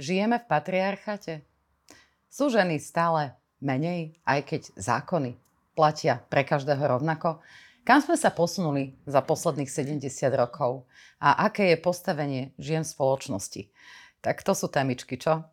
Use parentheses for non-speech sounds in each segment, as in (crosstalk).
žijeme v patriarchate? Sú ženy stále menej, aj keď zákony platia pre každého rovnako? Kam sme sa posunuli za posledných 70 rokov? A aké je postavenie žien v spoločnosti? Tak to sú témičky, čo?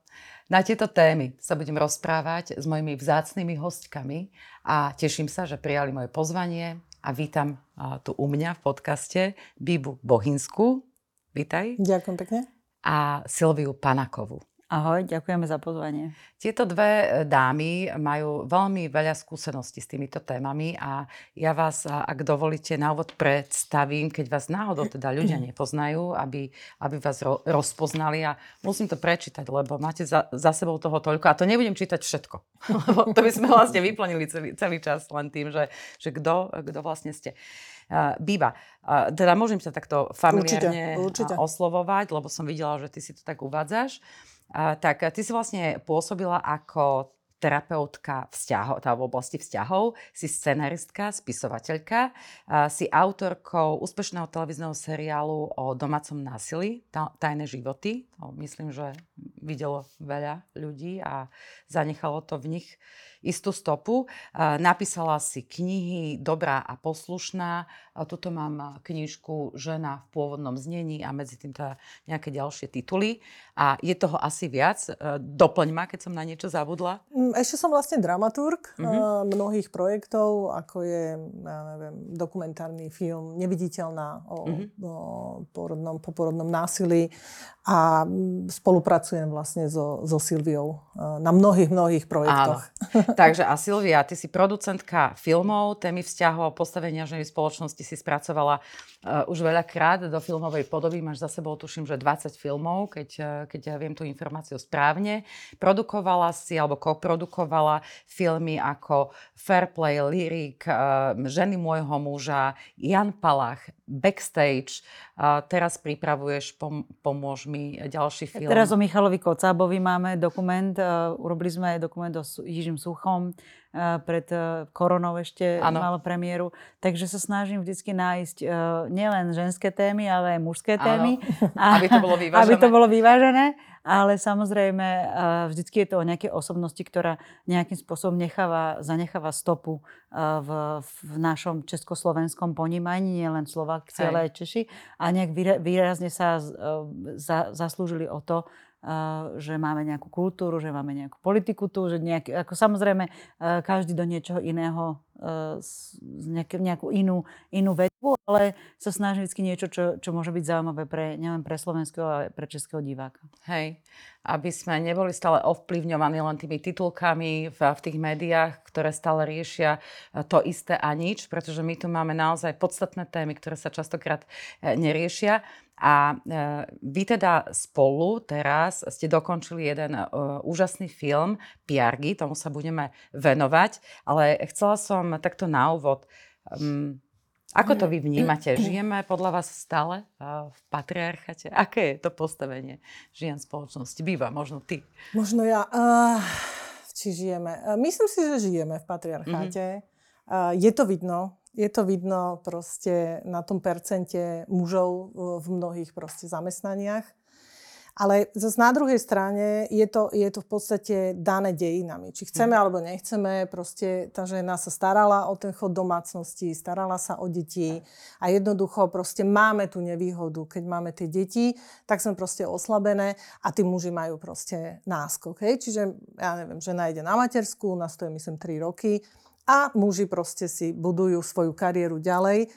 Na tieto témy sa budem rozprávať s mojimi vzácnými hostkami a teším sa, že prijali moje pozvanie a vítam tu u mňa v podcaste Bibu Bohinsku. Vítaj. Ďakujem pekne. A Silviu Panakovu. Ahoj, ďakujeme za pozvanie. Tieto dve e, dámy majú veľmi veľa skúseností s týmito témami a ja vás, ak dovolíte, na úvod predstavím, keď vás náhodou teda ľudia (clears throat) nepoznajú, aby, aby vás ro- rozpoznali a musím to prečítať, lebo máte za, za sebou toho toľko a to nebudem čítať všetko, (laughs) lebo to by sme vlastne vyplnili celý, celý čas len tým, že, že kto, kto vlastne ste. Uh, Býva, teda môžem sa takto familiárne určite, určite. oslovovať, lebo som videla, že ty si to tak uvádzaš. Tak ty si vlastne pôsobila ako terapeutka vzťahov, tá v oblasti vzťahov, si scenaristka, spisovateľka, si autorkou úspešného televízneho seriálu o domácom násilí, Tajné životy. To myslím, že videlo veľa ľudí a zanechalo to v nich istú stopu. Napísala si knihy Dobrá a poslušná. Tuto mám knižku Žena v pôvodnom znení a medzi tým teda nejaké ďalšie tituly. A je toho asi viac. E, doplň ma, keď som na niečo zabudla. Mm, ešte som vlastne dramaturg mm-hmm. mnohých projektov, ako je ja neviem, dokumentárny film Neviditeľná o, mm-hmm. o porodnom, poporodnom násilí a mm, spolupracujem vlastne so, so Silviou e, na mnohých, mnohých projektoch. Áno. (laughs) Takže a Silvia, ty si producentka filmov, témy vzťahov, postavenia ženy v spoločnosti si spracovala uh, už veľakrát do filmovej podoby. Máš za sebou, tuším, že 20 filmov, keď, uh, keď ja viem tú informáciu správne. Produkovala si, alebo koprodukovala filmy ako Fairplay, Lyric, uh, Ženy môjho muža, Jan Palach, Backstage. Uh, teraz pripravuješ, pom- pomôž mi, ďalší film. Teraz o Michalovi Kocábovi máme dokument. Uh, urobili sme dokument o Jižím Suchom eh, pred eh, koronou ešte ano. malo premiéru. Takže sa snažím vždycky nájsť nielen ženské témy, ale aj mužské témy. A, aby to bolo vyvážené. (laughs) Aby to bolo vyvážené. Ale samozrejme, vždycky je to o nejakej osobnosti, ktorá nejakým spôsobom necháva, zanecháva stopu v, v našom československom ponímaní, nielen Slováci, ale aj Češi. A nejak výrazne sa za, zaslúžili o to, že máme nejakú kultúru, že máme nejakú politiku tu, že nejak, ako samozrejme každý do niečoho iného nejakú, nejakú inú, inú vetvu, ale sa snažím vždy niečo, čo, čo môže byť zaujímavé pre, nielen pre slovenského, ale pre českého diváka. Hej, aby sme neboli stále ovplyvňovaní len tými titulkami v, v tých médiách, ktoré stále riešia to isté a nič, pretože my tu máme naozaj podstatné témy, ktoré sa častokrát neriešia. A e, vy teda spolu teraz ste dokončili jeden uh, úžasný film, Piargy, tomu sa budeme venovať, ale chcela som takto na úvod. Um, ako to vy vnímate? Žijeme podľa vás stále uh, v patriarchate? Aké je to postavenie žien spoločnosti? Býva, možno ty. Možno ja. Uh, či žijeme? Myslím si, že žijeme v patriarcháte. Mm-hmm. Uh, je to vidno je to vidno proste na tom percente mužov v mnohých proste zamestnaniach. Ale zase na druhej strane je to, je to v podstate dané dejinami. Či chceme mm. alebo nechceme, proste tá žena sa starala o ten chod domácnosti, starala sa o deti a jednoducho proste máme tú nevýhodu. Keď máme tie deti, tak sme proste oslabené a tí muži majú proste náskok. Hej? Čiže ja neviem, žena ide na matersku, nás to je myslím 3 roky, a muži proste si budujú svoju kariéru ďalej.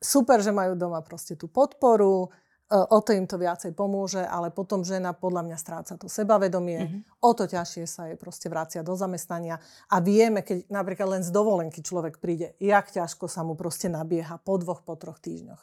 Super, že majú doma proste tú podporu, e, o to im to viacej pomôže, ale potom žena podľa mňa stráca to sebavedomie, mm-hmm. o to ťažšie sa jej proste vracia do zamestnania a vieme, keď napríklad len z dovolenky človek príde, jak ťažko sa mu proste nabieha po dvoch, po troch týždňoch.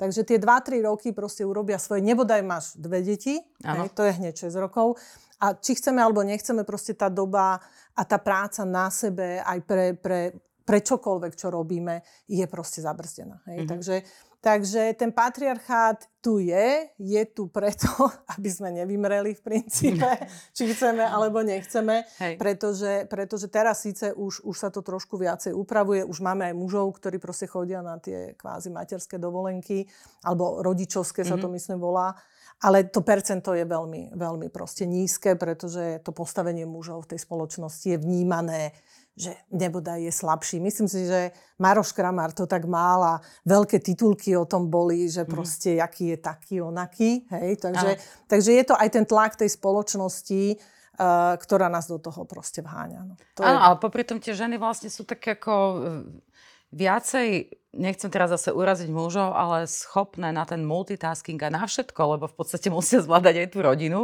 Takže tie 2-3 roky proste urobia svoje, nebodaj máš dve deti, hej, to je hneď 6 rokov, a či chceme alebo nechceme, proste tá doba a tá práca na sebe aj pre, pre, pre čokoľvek, čo robíme, je proste zabrzdená. Hej? Mm-hmm. Takže, takže ten patriarchát tu je, je tu preto, (laughs) aby sme nevymreli v princípe, (laughs) či chceme alebo nechceme, Hej. Pretože, pretože teraz síce už, už sa to trošku viacej upravuje, už máme aj mužov, ktorí proste chodia na tie kvázi materské dovolenky, alebo rodičovské mm-hmm. sa to mhm. myslím volá, ale to percento je veľmi, veľmi proste nízke, pretože to postavenie mužov v tej spoločnosti je vnímané že nebodaj je slabší. Myslím si, že Maroš Kramar to tak mal a veľké titulky o tom boli, že mhm. proste mm. aký je taký, onaký. Hej? Takže, takže je to aj ten tlak tej spoločnosti, uh, ktorá nás do toho proste vháňa. No. To Áno, je... ale popri tom tie ženy vlastne sú také ako eh, viacej, nechcem teraz zase uraziť mužov, ale schopné na ten multitasking a na všetko, lebo v podstate musia zvládať aj tú rodinu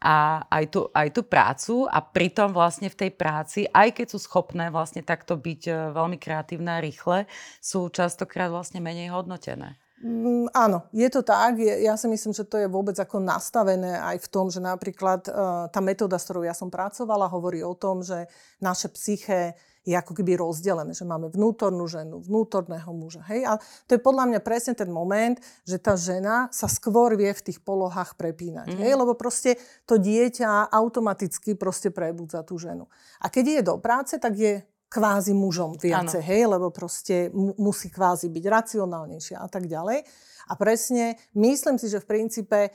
a aj tú, aj tú prácu a pritom vlastne v tej práci, aj keď sú schopné vlastne takto byť e, veľmi kreatívne a rýchle, sú častokrát vlastne menej hodnotené. Mm, áno, je to tak. Ja si myslím, že to je vôbec ako nastavené aj v tom, že napríklad uh, tá metóda, s ktorou ja som pracovala, hovorí o tom, že naše psyché je ako keby rozdelené, že máme vnútornú ženu, vnútorného muža. Hej? A to je podľa mňa presne ten moment, že tá žena sa skôr vie v tých polohách prepínať. Mm-hmm. Hej? Lebo proste to dieťa automaticky proste prebudza tú ženu. A keď je do práce, tak je kvázi mužom viacej, hej, lebo proste musí kvázi byť racionálnejšia a tak ďalej. A presne, myslím si, že v princípe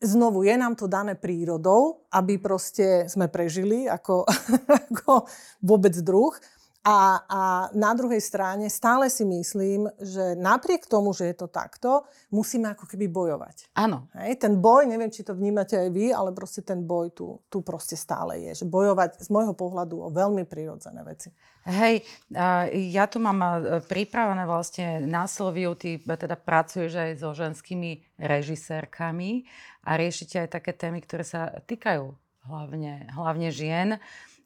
znovu je nám to dané prírodou, aby proste sme prežili ako, (laughs) ako vôbec druh. A, a na druhej strane stále si myslím, že napriek tomu, že je to takto, musíme ako keby bojovať. Áno. Hej, ten boj, neviem, či to vnímate aj vy, ale proste ten boj tu, tu proste stále je. Že bojovať z môjho pohľadu o veľmi prirodzené veci. Hej, ja tu mám pripravené vlastne na Silviu, ty teda pracuješ aj so ženskými režisérkami a riešite aj také témy, ktoré sa týkajú hlavne, hlavne žien.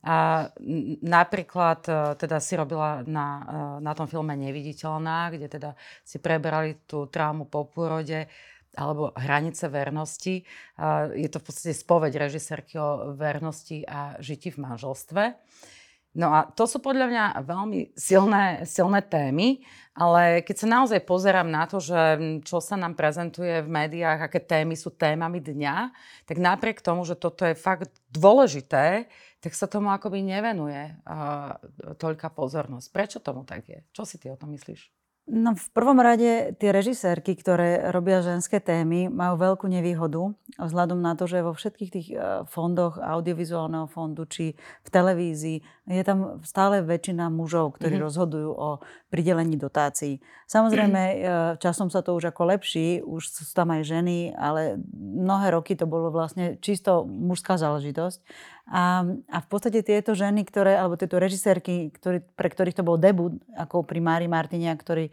A napríklad e, teda si robila na, e, na tom filme Neviditeľná, kde teda si prebrali tú traumu po pôrode alebo hranice vernosti. Je to v podstate spoveď režisérky o vernosti a žiti v manželstve. No a to sú podľa mňa veľmi silné, silné témy, ale keď sa naozaj pozerám na to, že čo sa nám prezentuje v médiách, aké témy sú témami dňa, tak napriek tomu, že toto je fakt dôležité, tak sa tomu akoby nevenuje uh, toľká pozornosť. Prečo tomu tak je? Čo si ty o tom myslíš? No v prvom rade tie režisérky, ktoré robia ženské témy, majú veľkú nevýhodu vzhľadom na to, že vo všetkých tých e, fondoch audiovizuálneho fondu či v televízii je tam stále väčšina mužov, ktorí mm-hmm. rozhodujú o pridelení dotácií. Samozrejme, e, časom sa to už ako lepší, už sú tam aj ženy, ale mnohé roky to bolo vlastne čisto mužská záležitosť. A, a v podstate tieto ženy, ktoré, alebo tieto režisérky, ktorý, pre ktorých to bol debut, ako pri Mári Martinia, ktorý e,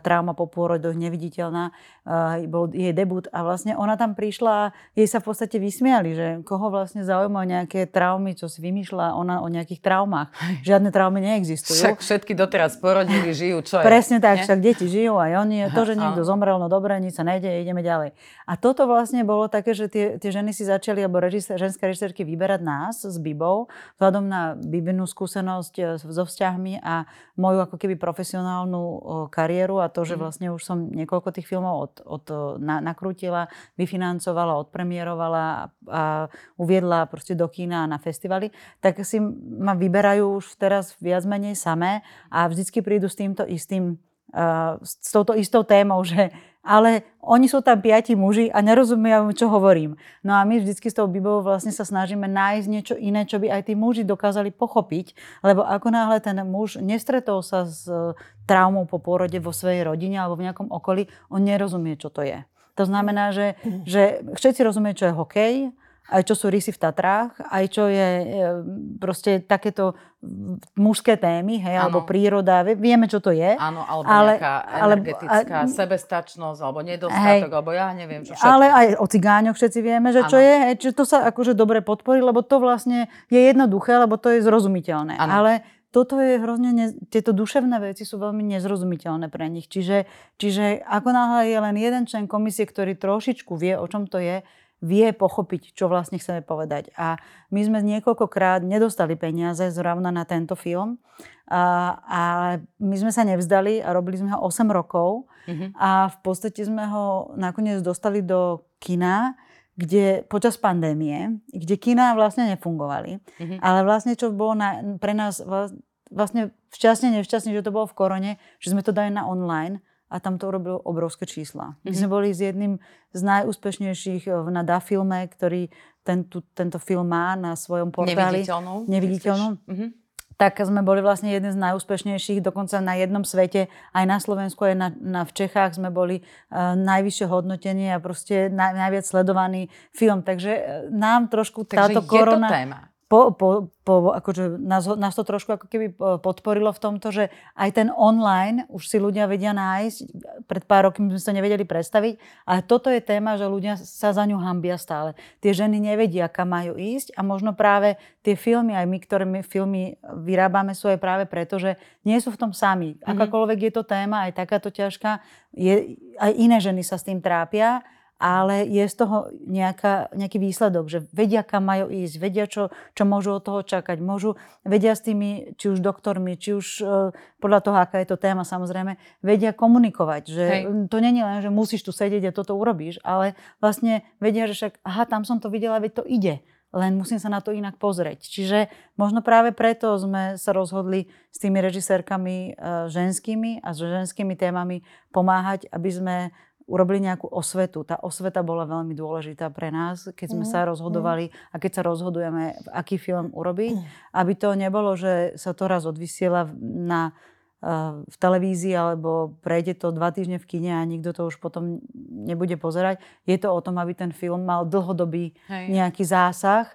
trauma po pôrodoch neviditeľná, e, bol jej debut a vlastne ona tam prišla a jej sa v podstate vysmiali, že koho vlastne zaujímajú nejaké traumy, čo si vymýšľa ona o nejakých traumách. Žiadne traumy neexistujú. Však všetky doteraz porodili, žijú, čo je? Presne tak, však deti žijú aj oni. To, že niekto zomrel, no dobre, nič sa nejde, ideme ďalej. A toto vlastne bolo také, že tie, tie ženy si začali, alebo režisér, ženské režisérky vyberať nás, nás s Bibou, vzhľadom na Bibinú skúsenosť e, so vzťahmi a moju ako keby profesionálnu kariéru a to, že mhm. vlastne už som niekoľko tých filmov od, od, na, nakrútila, vyfinancovala, odpremierovala a uviedla proste do kína a na festivaly, tak si ma vyberajú už teraz viac menej samé a vždycky prídu s týmto istým s touto istou témou, (laughs) že ale oni sú tam piati muži a nerozumejú, čo hovorím. No a my vždycky s tou Bibou vlastne sa snažíme nájsť niečo iné, čo by aj tí muži dokázali pochopiť, lebo ako náhle ten muž nestretol sa s traumou po pôrode vo svojej rodine alebo v nejakom okolí, on nerozumie, čo to je. To znamená, že, že všetci rozumejú, čo je hokej, aj čo sú rysy v Tatrách, aj čo je e, proste takéto mužské témy, hej, ano. alebo príroda, vieme, čo to je. Áno, alebo ale, nejaká energetická ale, sebestačnosť, alebo nedostatok, hej, alebo ja neviem, čo všetko. Ale aj o cigáňoch všetci vieme, že ano. čo je, hej, že to sa akože dobre podporí, lebo to vlastne je jednoduché, lebo to je zrozumiteľné. Ano. Ale toto je hrozne, ne, tieto duševné veci sú veľmi nezrozumiteľné pre nich. Čiže, čiže ako náhle je len jeden člen komisie, ktorý trošičku vie, o čom to je, vie pochopiť, čo vlastne chceme povedať. A my sme niekoľkokrát nedostali peniaze zrovna na tento film, a, a my sme sa nevzdali a robili sme ho 8 rokov mm-hmm. a v podstate sme ho nakoniec dostali do kina, kde počas pandémie, kde kina vlastne nefungovali. Mm-hmm. Ale vlastne čo bolo na, pre nás vlastne šťastne, nešťastne, že to bolo v korone, že sme to dali na online a tam to urobilo obrovské čísla. My sme boli s jedným z najúspešnejších eh, na DA filme, ktorý tento, tento film má na svojom portáli. Neviditeľnou. Neviditeľnou. Mhm. Tak sme boli vlastne jeden z najúspešnejších, dokonca na jednom svete, aj na Slovensku, aj na, na, v Čechách sme boli uh, najvyššie hodnotenie a proste naj, najviac sledovaný film. Takže uh, nám trošku Takže táto je korona... to téma. Po, po, po, akože nás, nás to trošku ako keby eh, podporilo v tomto, že aj ten online už si ľudia vedia nájsť. Pred pár rokmi sme si to nevedeli predstaviť. Ale toto je téma, že ľudia sa za ňu hambia stále. Tie ženy nevedia, kam majú ísť a možno práve tie filmy, aj my, ktoré my filmy vyrábame, sú aj práve preto, že nie sú v tom sami. Akákoľvek je to téma, aj takáto ťažká, je, aj iné ženy sa s tým trápia ale je z toho nejaká, nejaký výsledok, že vedia, kam majú ísť, vedia, čo, čo môžu od toho čakať, môžu, vedia s tými, či už doktormi, či už e, podľa toho, aká je to téma samozrejme, vedia komunikovať, že Hej. to je len, že musíš tu sedieť a toto urobíš, ale vlastne vedia, že však, aha, tam som to videla, veď to ide len musím sa na to inak pozrieť. Čiže možno práve preto sme sa rozhodli s tými režisérkami e, ženskými a s ženskými témami pomáhať, aby sme urobili nejakú osvetu. Tá osveta bola veľmi dôležitá pre nás, keď sme sa rozhodovali a keď sa rozhodujeme, aký film urobiť, aby to nebolo, že sa to raz odvysiela na eh, v televízii alebo prejde to dva týždne v kine a nikto to už potom nebude pozerať. Je to o tom, aby ten film mal dlhodobý Hej. nejaký zásah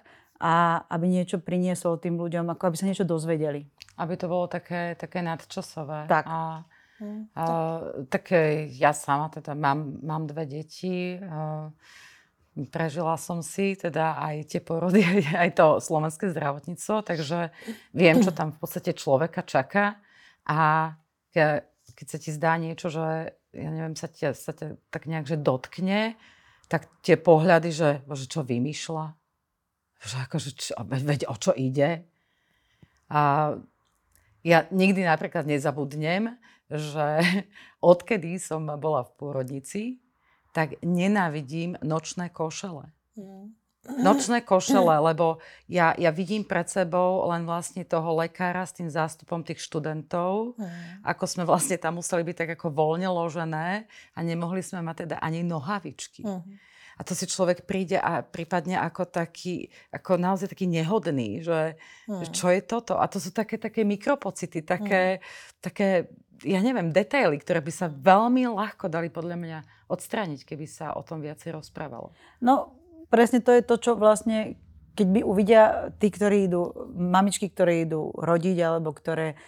a aby niečo priniesol tým ľuďom, ako aby sa niečo dozvedeli. Aby to bolo také, také nadčasové. Tak. A, Hm. a, tak e, ja sama teda mám, mám dve deti. A, prežila som si teda aj tie porody, (laughs) aj to slovenské zdravotníctvo, takže viem, čo tam v podstate človeka čaká. A ke- keď sa ti zdá niečo, že ja neviem, sa ťa, sa tak nejak že dotkne, tak tie pohľady, že bože, čo vymýšľa, že akože, čo, veď o čo ide. A ja nikdy napríklad nezabudnem, že (laughs) odkedy som bola v pôrodnici, tak nenávidím nočné košele. Nočné košele, lebo ja, ja vidím pred sebou len vlastne toho lekára s tým zástupom tých študentov, ako sme vlastne tam museli byť tak ako voľne ložené a nemohli sme mať teda ani nohavičky. A to si človek príde a prípadne ako taký, ako naozaj taký nehodný, že, že čo je toto? A to sú také, také mikropocity, také, také, ja neviem, detaily, ktoré by sa veľmi ľahko dali podľa mňa odstrániť, keby sa o tom viacej rozprávalo. No, presne to je to, čo vlastne, keď by uvidia tí, ktorí idú, mamičky, ktoré idú rodiť, alebo ktoré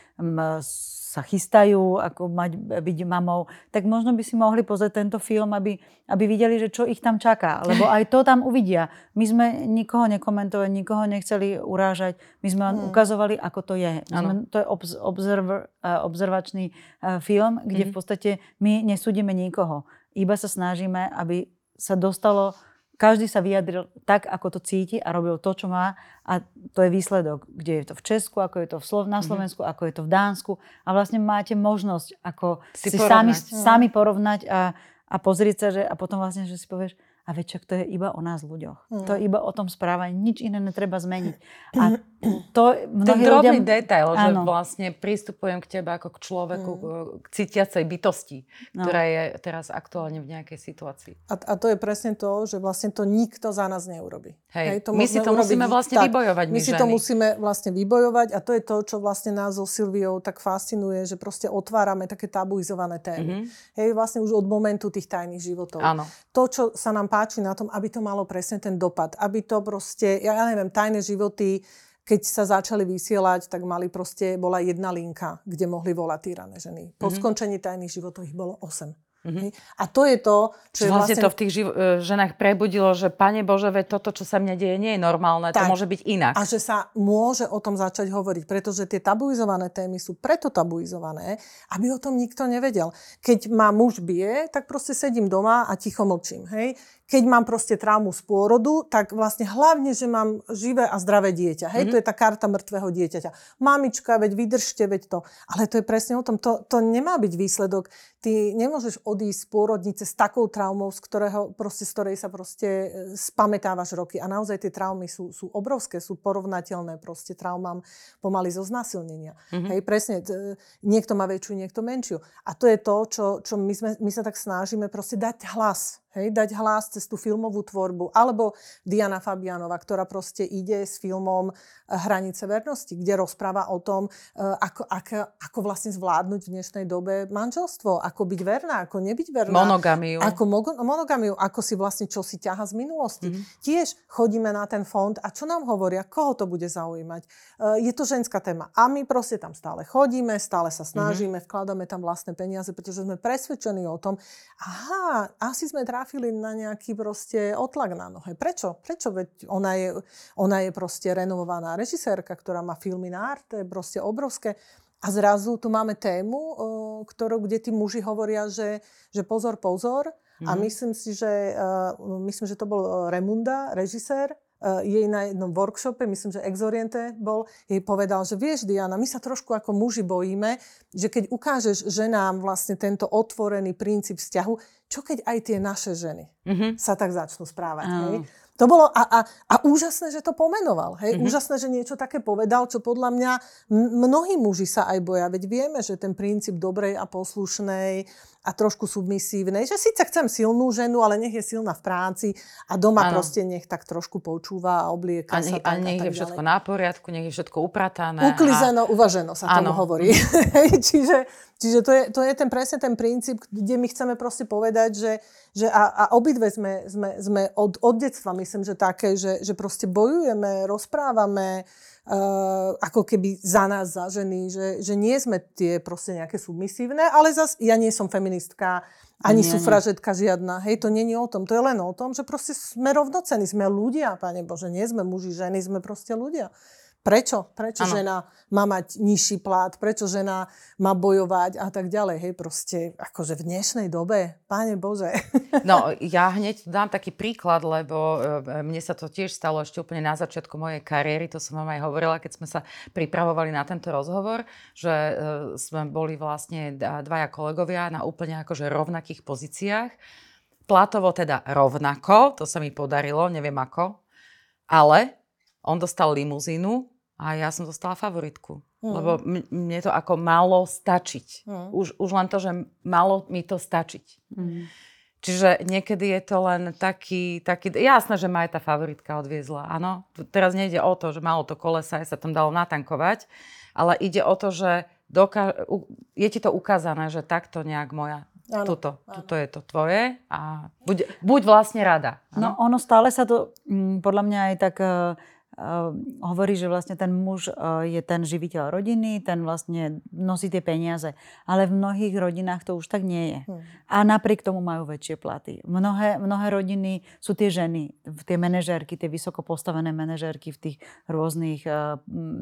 sa chystajú, ako mať, byť mamou, tak možno by si mohli pozrieť tento film, aby, aby videli, že čo ich tam čaká. Lebo aj to tam uvidia. My sme nikoho nekomentovali, nikoho nechceli urážať. My sme len ukazovali, ako to je. My sme, to je obz, observer, eh, observačný eh, film, kde v podstate my nesúdime nikoho. Iba sa snažíme, aby sa dostalo každý sa vyjadril tak, ako to cíti a robil to, čo má. A to je výsledok, kde je to v Česku, ako je to v Slo- na Slovensku, ako je to v Dánsku. A vlastne máte možnosť ako Si si, sami, porovnať. sami porovnať a, a pozrieť sa, že, a potom vlastne, že si povieš, a veď čak to je iba o nás ľuďoch. To je iba o tom správaní, nič iné netreba zmeniť. A (clears throat) to Ten mnohí drobný ľudia... detail, že Áno. vlastne pristupujem k tebe ako k človeku, k cítiacej bytosti, No. ktorá je teraz aktuálne v nejakej situácii. A, a to je presne to, že vlastne to nikto za nás neurobi. Hej. to My si to musíme vlastne vybojovať, my My si to ženy. musíme vlastne vybojovať a to je to, čo vlastne nás so Silviou tak fascinuje, že proste otvárame také tabuizované témy. Hej, vlastne už od momentu tých tajných životov. Áno. To, čo sa nám páči na tom, aby to malo presne ten dopad. Aby to proste, ja, neviem, tajné životy, keď sa začali vysielať, tak mali proste, bola jedna linka, kde mohli volať týrané ženy. Po Mhm. skončení tajných životov ich bolo 8. Hej. A to je to, čo je vlastne vlastne... to v tých živ- e, ženách prebudilo, že Pane Bože, veď toto, čo sa mne deje, nie je normálne, to Tak. môže byť inak. A že sa môže o tom začať hovoriť, pretože tie tabuizované témy sú preto tabuizované, aby o tom nikto nevedel. Keď ma muž bije, tak proste sedím doma a ticho mlčím. Hej? Keď mám proste traumu z pôrodu, tak vlastne hlavne, že mám živé a zdravé dieťa. Hej? To je tá karta mŕtvého dieťaťa. Mamička, veď vydržte, veď to. Ale to je presne o tom. To, to nemá byť výsledok. Ty nemôžeš odísť z pôrodnice s takou traumou, z, ktorého, proste, z ktorej sa proste e, spamätávaš roky. A naozaj tie traumy sú, sú obrovské, sú porovnateľné proste traumám pomaly zo znásilnenia. Mm-hmm. Hej, presne, t- niekto má väčšiu, niekto menšiu. A to je to, čo, čo my, sme, my sa tak snažíme proste dať hlas Hej, dať hlas cez tú filmovú tvorbu. Alebo Diana Fabianova, ktorá proste ide s filmom eh, Hranice vernosti, kde rozpráva o tom, eh, ako, ako, ako vlastne zvládnuť v dnešnej dobe manželstvo, ako byť verná, ako nebyť verná. Monogamiu. Ako monogamiu, ako si vlastne čo si ťaha z minulosti. Mm-hmm. Tiež chodíme na ten fond a čo nám hovoria, koho to bude zaujímať. Eh, je to ženská téma. A my proste tam stále chodíme, stále sa snažíme, mm-hmm. vkladáme tam vlastné peniaze, pretože sme presvedčení o tom, aha, asi sme trafili na nejaký proste otlak na nohe. Prečo? Prečo? Veď ona je, ona je proste renovovaná režisérka, ktorá má filmy na art, to je proste obrovské. A zrazu tu máme tému, ktorú, kde tí muži hovoria, že, že pozor, pozor. Mm-hmm. A mhm. myslím si, že, myslím, že to bol Remunda, režisér, jej na jednom workshope, myslím, že Exoriente bol, jej povedal, že vieš, Diana, my sa trošku ako muži bojíme, že keď ukážeš ženám vlastne tento otvorený princíp vzťahu, čo keď aj tie naše ženy mm-hmm. sa tak začnú správať. Mm. Hej? To bolo a, a, a úžasné, že to pomenoval. Hej? Mm-hmm. Úžasné, že niečo také povedal, čo podľa mňa mnohí muži sa aj boja. Veď vieme, že ten princíp dobrej a poslušnej a trošku submisívnej, že síce chcem silnú ženu, ale nech je silná v práci a doma ano. proste nech tak trošku počúva a oblieka a nech, sa tak, a nech a je všetko na poriadku, nech je všetko upratané. Uklizeno, a... uvaženo sa ano. tomu hovorí. (laughs) čiže čiže to, je, to je ten presne ten princíp, kde my chceme proste povedať, že, že a, a obidve sme, sme, sme od, od detstva, myslím, že také, že, že proste bojujeme, rozprávame, Uh, ako keby za nás, za ženy, že, že nie sme tie proste nejaké submisívne, ale zas ja nie som feministka, ani nie, sufražetka nie. žiadna. Hej, to není o tom. To je len o tom, že proste sme rovnocení, sme ľudia, Pane Bože, nie sme muži, ženy, sme proste ľudia. Prečo? Prečo ano. žena má mať nižší plat? Prečo žena má bojovať a tak ďalej? Hej, proste akože v dnešnej dobe, páne Bože. (laughs) No, ja hneď dám taký príklad, lebo e, mne sa to tiež stalo ešte úplne na začiatku mojej kariéry, to som vám aj hovorila, keď sme sa pripravovali na tento rozhovor, že e, sme boli vlastne dvaja kolegovia na úplne akože rovnakých pozíciách. Platovo teda rovnako, to sa mi podarilo, neviem ako, ale on dostal limuzínu, a ja som dostala favoritku. Mm. Lebo mne to ako malo stačiť. Mm. Už, už len to, že malo mi to stačiť. Mm. Čiže niekedy je to len taký, taký... Jasné, že ma aj tá favoritka odviezla, áno. Teraz nejde o to, že malo to kolesa, aj sa tam dalo natankovať, ale ide o to, že doka- je ti to ukázané, že takto nejak moja Áno, tuto, áno. tuto je to tvoje a buď, buď vlastne rada. Áno? No ono stále sa to, mm, podľa mňa aj tak uh, Ehm, hovorí, že vlastne ten muž eh, je ten živiteľ rodiny, ten vlastne nosí tie peniaze. Ale v mnohých rodinách to už tak nie je. Hmm. A napriek tomu majú väčšie platy. Mnohé, mnohé rodiny sú tie ženy, tie manažérky, tie vysoko postavené manažérky v tých rôznych uh,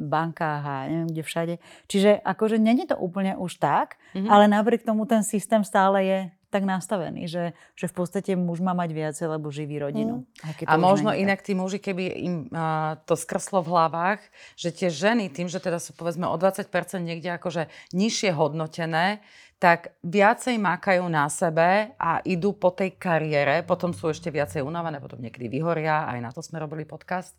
bankách a neviem kde všade. Čiže akože není to úplne už tak, hmm ale napriek tomu ten systém stále je tak nastavený, že, že v podstate muž má mať viacej, lebo živí rodinu. Mm. A možno inak tí muži, keby im uh, to skrslo v hlavách, že tie ženy, tým, že teda sú povedzme o 20% niekde akože nižšie hodnotené, tak viacej mákajú na sebe a idú po tej kariére, potom sú ešte viacej unavené, potom niekedy vyhoria, aj na to sme robili podcast,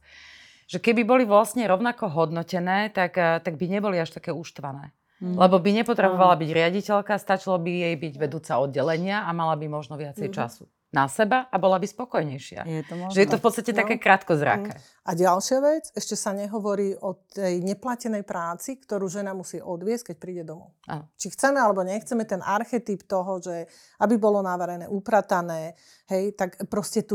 že keby boli vlastne rovnako hodnotené, tak, tak by neboli až také uštvané. Mm. Lebo by nepotrebovala byť riaditeľka, stačilo by jej byť vedúca oddelenia a mala by možno viacej mm. času na seba a bola by spokojnejšia. Je to možné. Že je to v podstate no. také krátkozraké. Mm. A ďalšia vec, ešte sa nehovorí o tej neplatenej práci, ktorú žena musí odviesť, keď príde domov. Aha. Či chceme alebo nechceme ten archetyp toho, že aby bolo navarené, upratané, hej, tak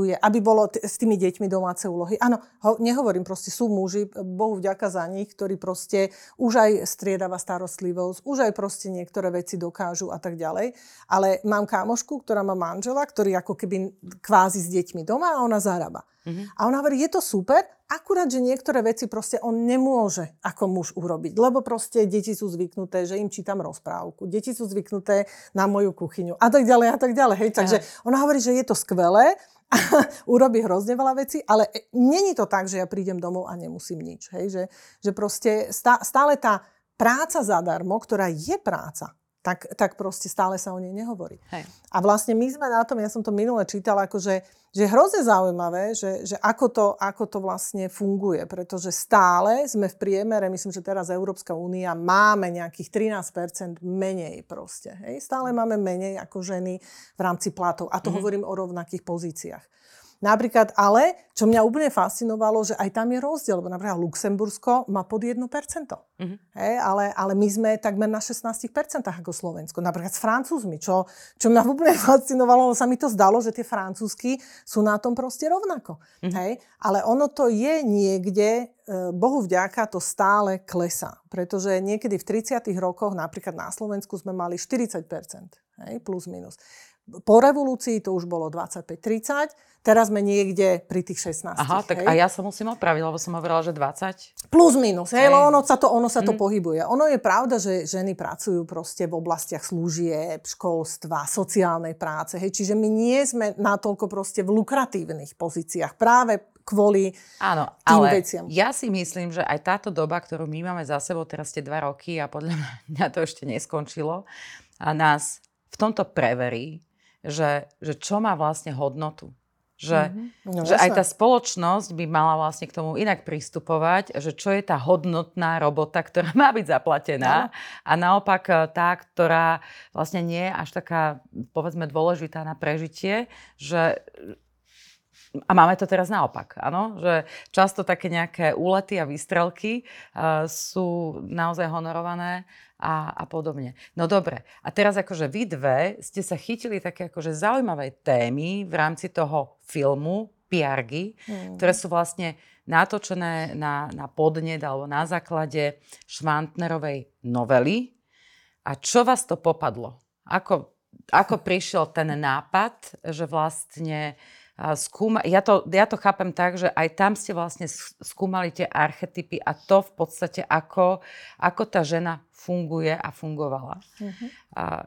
je, aby bolo t- s tými deťmi domáce úlohy. Áno, ho, nehovorím, proste sú muži, Bohu vďaka za nich, ktorí proste už aj striedava starostlivosť, už aj proste niektoré veci dokážu a tak ďalej. Ale mám kámošku, ktorá má manžela, ktorý ako keby kvázi s deťmi doma a ona zarába. Mm-hmm. A ona hovorí, je to super, akurát, že niektoré veci proste on nemôže ako muž urobiť, lebo proste deti sú zvyknuté, že im čítam rozprávku, deti sú zvyknuté na moju kuchyňu a tak ďalej a tak ďalej. Hej. Takže ona hovorí, že je to skvelé, a (laughs) urobí hrozne veľa vecí, ale není to tak, že ja prídem domov a nemusím nič. Hej? Že, že proste stále tá práca zadarmo, ktorá je práca, tak, tak proste stále sa o nej nehovorí. Hej. A vlastne my sme na tom, ja som to minule čítala, akože, že je hrozne zaujímavé, že, že ako, to, ako to vlastne funguje, pretože stále sme v priemere, myslím, že teraz Európska únia máme nejakých 13% menej proste. Hej? Stále máme menej ako ženy v rámci platov. A to mm-hmm. hovorím o rovnakých pozíciách. Napríklad, ale, čo mňa úplne fascinovalo, že aj tam je rozdiel, lebo napríklad Luxembursko má pod 1%. Mm-hmm. Hej, ale, ale my sme takmer na 16% ako Slovensko. Napríklad s Francúzmi, čo, čo mňa (laughs) úplne fascinovalo, sa mi to zdalo, že tie francúzsky sú na tom proste rovnako. Mm-hmm. Hej, ale ono to je niekde, e, Bohu vďaka, to stále klesá. Pretože niekedy v 30 rokoch, napríklad na Slovensku, sme mali 40%, hej, plus minus. Po revolúcii to už bolo 25-30, Teraz sme niekde pri tých 16. Aha, tak hej? a ja sa musím opraviť, lebo som hovorila, že 20. Plus minus, hej, hej. ono sa to, ono sa to mm. pohybuje. Ono je pravda, že ženy pracujú proste v oblastiach služieb, školstva, sociálnej práce, hej, čiže my nie sme natoľko proste v lukratívnych pozíciách práve kvôli Áno, tým ale veciam. ja si myslím, že aj táto doba, ktorú my máme za sebou, teraz tie dva roky a podľa mňa (laughs) to ešte neskončilo, a nás v tomto preverí, že, že čo má vlastne hodnotu. Že, mm-hmm. no, že aj tá spoločnosť by mala vlastne k tomu inak pristupovať, že čo je tá hodnotná robota, ktorá má byť zaplatená no. a naopak e, tá, ktorá vlastne nie je až taká, povedzme, dôležitá na prežitie, že a máme to teraz naopak, áno? Že často také nejaké úlety a výstrelky uh, sú naozaj honorované a, a podobne. No dobre, a teraz akože vy dve ste sa chytili také akože zaujímavé témy v rámci toho filmu Piargy, mm. ktoré sú vlastne natočené na, na podnet alebo na základe Švantnerovej novely. A čo vás to popadlo? Ako, ako prišiel ten nápad, že vlastne skúma, ja to, ja to chápem tak, že aj tam ste vlastne skúmali tie archetypy a to v podstate, ako, ako tá žena funguje a fungovala. Uh-huh. A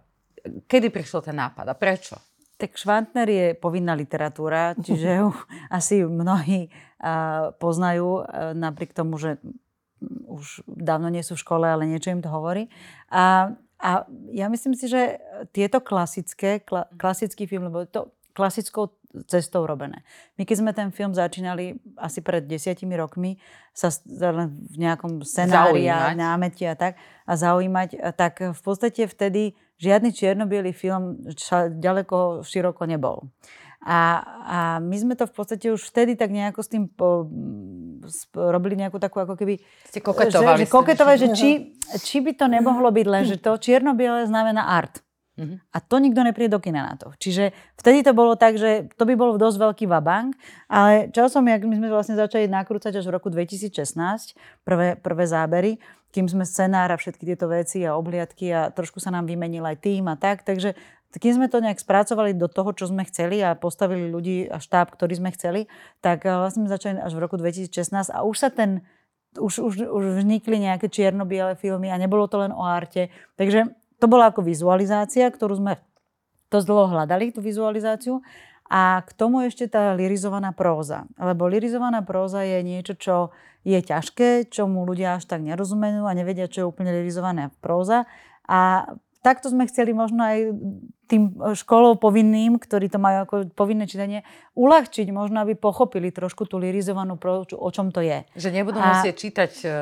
kedy prišiel ten nápad a prečo? Tak Švantner je povinná literatúra, čiže ju (laughs) asi mnohí poznajú, uh, napriek tomu, že už dávno nie sú v škole, ale niečo im to hovorí. A, a ja myslím si, že tieto klasické, kla, klasický film, lebo to klasickou cestou robené. My keď sme ten film začínali asi pred desiatimi rokmi sa len v nejakom scenári a námete a tak a zaujímať, tak v podstate vtedy žiadny čierno film ďaleko široko nebol. A, a my sme to v podstate už vtedy tak nejako s tým po, robili nejakú takú ako keby... Ste koketovali. Že, že, koketovali, že či, či by to nemohlo byť len, že to čierno-biele znamená art. Uh-huh. A to nikto nepríde do kina na to. Čiže vtedy to bolo tak, že to by bol dosť veľký vabank, ale časom, jak my sme vlastne začali nakrúcať až v roku 2016, prvé, prvé zábery, kým sme scenár a všetky tieto veci a obliadky a trošku sa nám vymenil aj tým a tak, takže kým sme to nejak spracovali do toho, čo sme chceli a postavili ľudí a štáb, ktorý sme chceli, tak eh, vlastne sme začali až v roku 2016 a už sa ten už, už, už vznikli nejaké čierno-biele filmy a nebolo to len o arte. Takže to bola ako vizualizácia, ktorú sme dosť dlho hľadali, tú vizualizáciu. A k tomu ešte tá lirizovaná próza. Lebo lirizovaná próza je niečo, čo je ťažké, čomu ľudia až tak nerozumejú a nevedia, čo je úplne lirizovaná próza. A takto sme chceli možno aj tým e, školou povinným, ktorí to majú ako povinné čítanie, uľahčiť možno, aby pochopili trošku tú lirizovanú prózu, o čom to je. Že nebudú a... musieť čítať uh,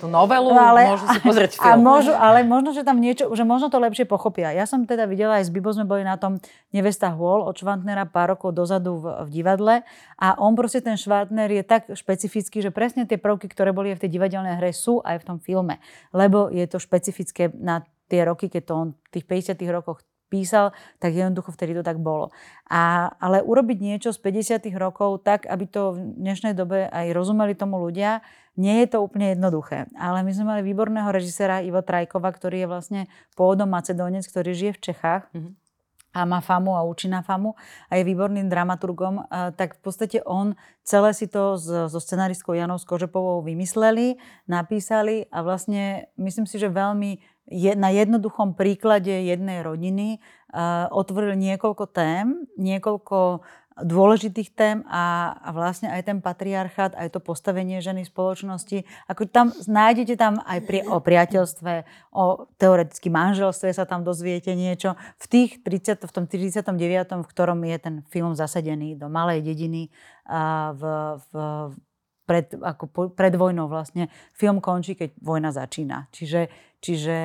tú novelu, ale, môžu si pozrieť (laughs) film. A môžu, ale možno, že tam niečo, že možno to lepšie pochopia. Ja som teda videla, aj s Bibo sme boli na tom Nevesta Hôl od Švantnera pár rokov dozadu v, v divadle a on proste ten Švantner je tak špecifický, že presne tie prvky, ktoré boli v tej divadelnej hre, sú aj v tom filme. Lebo je to špecifické na tie roky, keď to on v tých 50 rokoch písal, tak jednoducho vtedy to tak bolo. A, ale urobiť niečo z 50 rokov tak, aby to v dnešnej dobe aj rozumeli tomu ľudia, nie je to úplne jednoduché. Ale my sme mali výborného režisera Ivo Trajkova, ktorý je vlastne pôvodom Macedónec, ktorý žije v Čechách. Mm-hmm a má famu a učí na famu a je výborným dramaturgom, tak v podstate on celé si to so, scenaristkou Janou Skožepovou vymysleli, napísali a vlastne myslím si, že veľmi je, na jednoduchom príklade jednej rodiny uh, otvoril niekoľko tém, niekoľko dôležitých tém a, a vlastne aj ten patriarchát, aj to postavenie ženy v spoločnosti. Ako tam, nájdete tam aj pri, o priateľstve, o teoreticky manželstve sa tam dozviete niečo. V, tých 30, v tom 39., v ktorom je ten film zasadený do malej dediny a v, v, pred, ako pred vojnou vlastne. Film končí, keď vojna začína. Čiže, čiže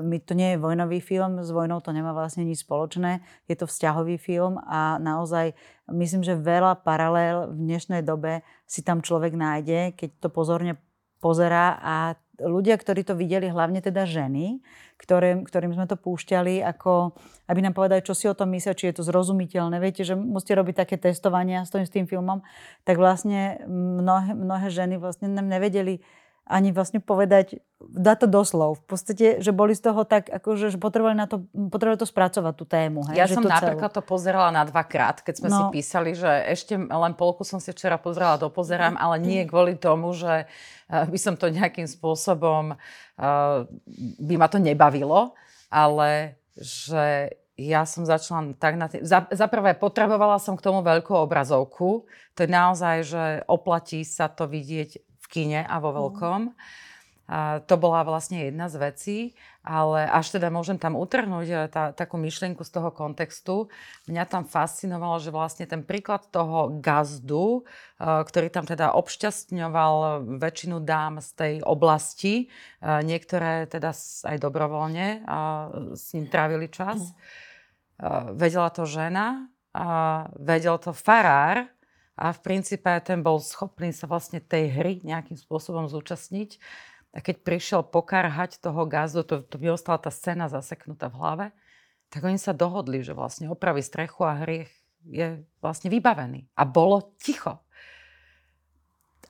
my, to nie je vojnový film, s vojnou to nemá vlastne nič spoločné. Je to vzťahový film a naozaj myslím, že veľa paralel v dnešnej dobe si tam človek nájde, keď to pozorne pozerá a ľudia, ktorí to videli, hlavne teda ženy, ktoré, ktorým sme to púšťali, ako, aby nám povedali, čo si o tom myslia, či je to zrozumiteľné. Viete, že musíte robiť také testovania s tým, s tým filmom. Tak vlastne mnohé, mnohé ženy vlastne nám nevedeli ani vlastne povedať, dá to doslov. V podstate, že boli z toho tak, akože, že potrebovali, na to, potrebovali to spracovať, tú tému. Hej? Ja že som to napríklad celú. to pozerala na dvakrát, keď sme no. si písali, že ešte len polku som si včera pozerala, dopozerám, ale nie kvôli tomu, že eh, by som to nejakým spôsobom, uh, by ma to nebavilo, ale že ja som začala tak na tým... Za, za prvé, potrebovala som k tomu veľkú obrazovku. To je naozaj, že oplatí sa to vidieť kine a vo mhm. veľkom. A to bola vlastne jedna z vecí, ale až teda môžem tam utrhnúť e, tá, takú myšlienku z toho kontextu, mňa tam fascinovalo, že vlastne ten príklad toho gazdu, e, ktorý tam teda obšťastňoval väčšinu dám z tej oblasti, e, niektoré teda aj dobrovoľne s ním trávili čas. Vedela to žena, vedel to farár, a v princípe ten bol schopný sa vlastne tej hry nejakým spôsobom zúčastniť. A keď prišiel pokarhať toho gazdu, to, to by ostala tá scéna zaseknutá v hlave, tak oni sa dohodli, že vlastne opraví strechu a hriech je vlastne vybavený. A bolo ticho.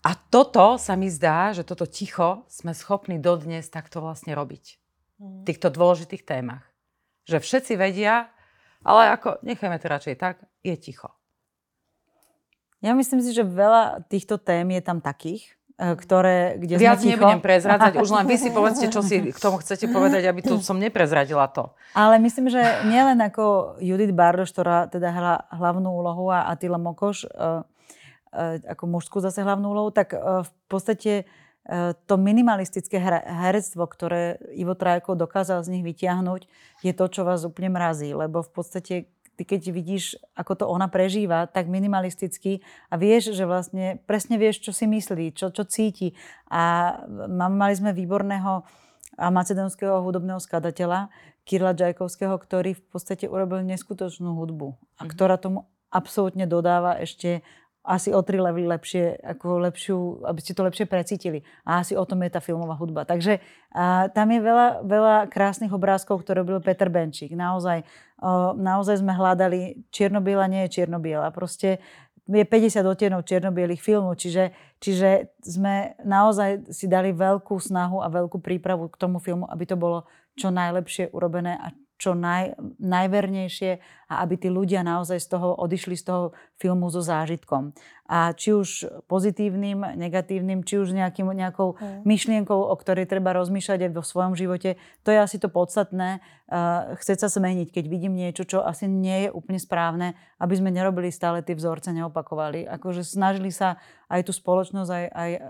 A toto sa mi zdá, že toto ticho sme schopní dodnes takto vlastne robiť. V mhm. týchto dôležitých témach. Že všetci vedia, ale ako nechajme to radšej tak, je ticho. Ja myslím si, že veľa týchto tém je tam takých, e, ktoré, kde Viac sme ticho. nebudem prezrádzať, už len vy si povedzte, čo si k tomu chcete (laughs) povedať, aby tu som neprezradila to. Ale myslím, že nielen ako Judith Bardoš, ktorá teda hrala hlavnú úlohu a Attila Mokoš, uh, uh, ako mužskú zase hlavnú úlohu, tak uh, v podstate to minimalistické herectvo, ktoré Ivo Trajko dokázal z nich vytiahnuť, je to, čo vás úplne mrazí. Lebo v podstate ty keď vidíš, ako to ona prežíva, tak minimalisticky a vieš, že vlastne presne vieš, čo si myslí, čo, čo cíti. A mali sme výborného a macedonského hudobného skladateľa Kirla Džajkovského, ktorý v podstate urobil neskutočnú hudbu a mhm. ktorá tomu absolútne dodáva ešte asi o tri levely lepšie, ako lepšiu, aby ste to lepšie precítili. A asi o tom je tá filmová hudba. Takže a, tam je veľa, veľa krásnych obrázkov, ktoré robil Peter Benčík. Naozaj, o, naozaj sme hľadali, čiernobiela nie je čiernobiela. Proste je 50 odtienov čiernobielých filmov, čiže, čiže sme naozaj si dali veľkú snahu a veľkú prípravu k tomu filmu, aby to bolo čo najlepšie urobené a čo naj, najvernejšie a aby tí ľudia naozaj z toho odišli z toho filmu so zážitkom. A či už pozitívnym, negatívnym, či už nejakým, nejakou mm. myšlienkou, o ktorej treba rozmýšľať aj vo svojom živote, to je asi to podstatné. Uh, chceť sa zmeniť, keď vidím niečo, čo asi nie je úplne správne, aby sme nerobili stále tie vzorce, neopakovali. Akože snažili sa aj tú spoločnosť aj, aj e,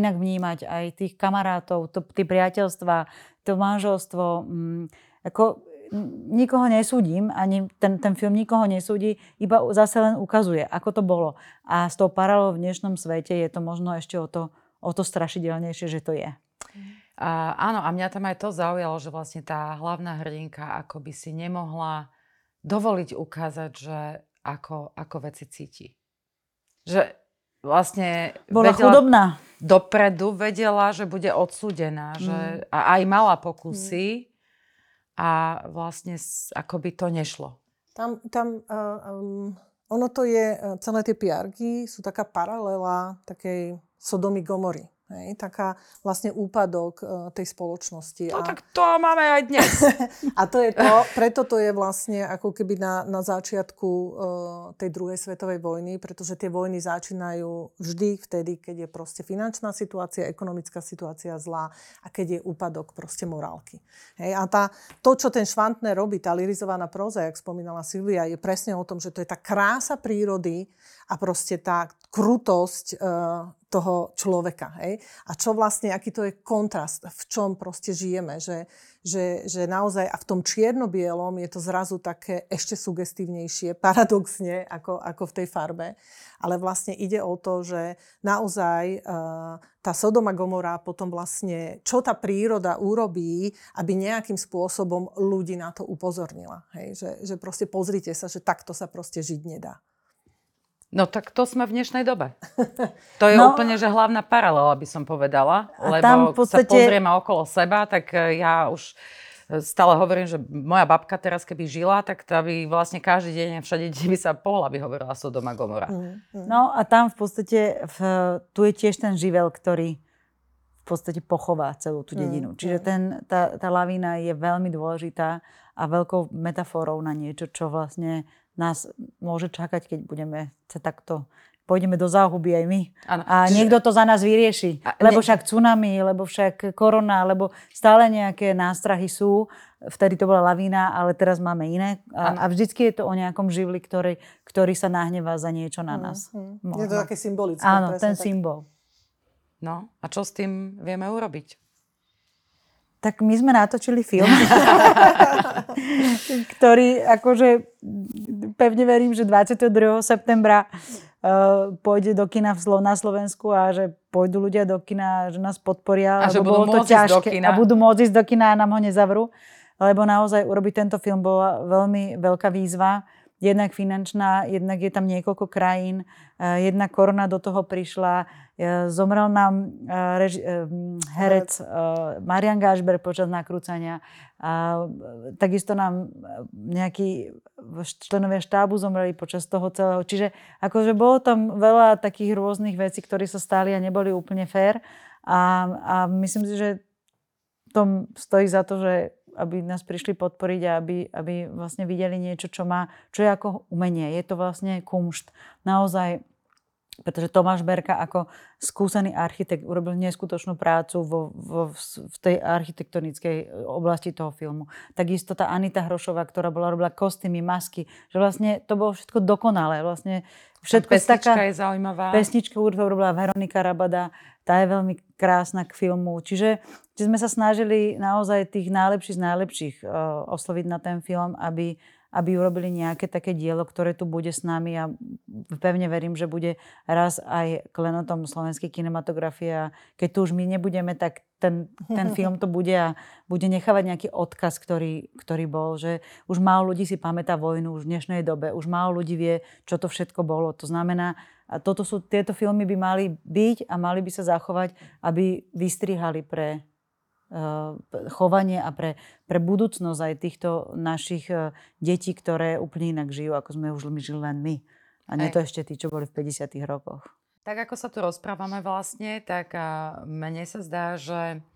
inak vnímať, aj tých kamarátov, to, tie priateľstva, to manželstvo. Um, ako nikoho nesúdim, ani ten, ten film nikoho nesúdi, iba zase len ukazuje, ako to bolo. A s tou paralelou v dnešnom svete je to možno ešte o to, o to strašidelnejšie, že to je. A, áno, a mňa tam aj to zaujalo, že vlastne tá hlavná hrdinka ako by si nemohla dovoliť ukázať, že ako, ako veci cíti. Že vlastne... Bola vedela, chudobná. Dopredu vedela, že bude odsúdená. Mm. Že, a aj mala pokusy. Mm a vlastne ako by to nešlo. Tam, tam uh, um, ono to je, celé tie piarky sú taká paralela takej Sodomy Gomory. Hej, taká vlastne úpadok uh, tej spoločnosti. No a... tak to máme aj dnes. (laughs) a to je to, preto to je vlastne ako keby na, na začiatku uh, tej druhej svetovej vojny, pretože tie vojny začínajú vždy vtedy, keď je proste finančná situácia, ekonomická situácia zlá a keď je úpadok proste morálky. Hej, a tá, to, čo ten Švantner robí, tá lirizovaná próza, jak spomínala Silvia, je presne o tom, že to je tá krása prírody a proste tá krutosť uh, toho človeka. Hej? A čo vlastne, aký to je kontrast, v čom proste žijeme. Že, že, že naozaj a v tom čierno-bielom je to zrazu také ešte sugestívnejšie, (laughs) paradoxne, ako, ako v tej farbe. Ale vlastne ide o to, že naozaj uh, tá Sodoma Gomora potom vlastne, čo tá príroda urobí, aby nejakým spôsobom ľudí na to upozornila. Hej? Že, že proste pozrite sa, že takto sa proste žiť nedá. No tak to sme v dnešnej dobe. (laughs) To je no, úplne, že hlavná paralela, by som povedala. Lebo v podstate... sa pozrieme okolo seba, tak e, ja už e, stále hovorím, že moja babka teraz, keby žila, tak tá by vlastne každý deň všade, kde by sa pohla, by hovorila Sodoma Gomora. Mm, mm. No a tam v podstate, v, tu je tiež ten živel, ktorý v podstate pochová celú tú mm, dedinu. Mm, Čiže ten, tá, tá lavína je veľmi dôležitá a veľkou metaforou na niečo, čo vlastne nás môže čakať, keď budeme sa takto pôjdeme do záhuby aj my. Ano. A Čiže... niekto to za nás vyrieši. A lebo ne... však tsunami, lebo však korona, lebo stále nejaké nástrahy sú. Vtedy to bola lavína, ale teraz máme iné. A, a vždycky je to o nejakom živli, ktorý, ktorý sa nahnevá za niečo na nás. Mm, mm. Je to také symbolické. Áno, ten tak. symbol. No a čo s tým vieme urobiť? tak my sme natočili film, (laughs) ktorý akože pevne verím, že 22. septembra uh, pôjde do kina v, na Slovensku a že pôjdu ľudia do kina, že nás podporia, a že budú bolo to ťažké a budú môcť ísť do kina a nám ho nezavrú. Lebo naozaj urobiť tento film bola veľmi veľká výzva jednak finančná, jednak je tam niekoľko krajín, eh, jedna korona do toho prišla, eh, zomrel nám eh, reži- herec Marian Gášber počas nakrúcania, takisto nám nejakí členovia štábu zomreli počas toho celého. Čiže akože bolo tam veľa takých rôznych vecí, ktoré sa stali a neboli úplne fér. A, a myslím si, že to stojí za to, že aby nás prišli podporiť a aby, aby vlastne videli niečo, čo má, čo je ako umenie. Je to vlastne kumšt. Naozaj pretože Tomáš Berka ako skúsený architekt urobil neskutočnú prácu vo, vo, v tej architektonickej oblasti toho filmu. Takisto tá Anita Hrošová, ktorá bola robila kostýmy, masky, že vlastne to bolo všetko dokonalé. Vlastne všetko pesnička taká, je zaujímavá. Pesničku urobila Veronika Rabada, tá je veľmi krásna k filmu. Čiže že sme sa snažili naozaj tých najlepších z najlepších uh, osloviť na ten film, aby, aby urobili nejaké také dielo, ktoré tu bude s nami a pevne verím, že bude raz aj klenotom slovenskej kinematografie a keď tu už my nebudeme, tak ten, ten film to bude a bude nechávať nejaký odkaz, ktorý, ktorý bol, že už málo ľudí si pamätá vojnu už v dnešnej dobe, už málo ľudí vie, čo to všetko bolo. To znamená, a toto sú, tieto filmy by mali byť a mali by sa zachovať, aby vystrihali pre chovanie a pre, pre budúcnosť aj týchto našich eh, detí, ktoré úplne inak žijú, ako sme už žili len my. A nie to ešte tí, čo boli v 50 rokoch. Tak ako sa tu rozprávame vlastne, tak mne sa zdá, že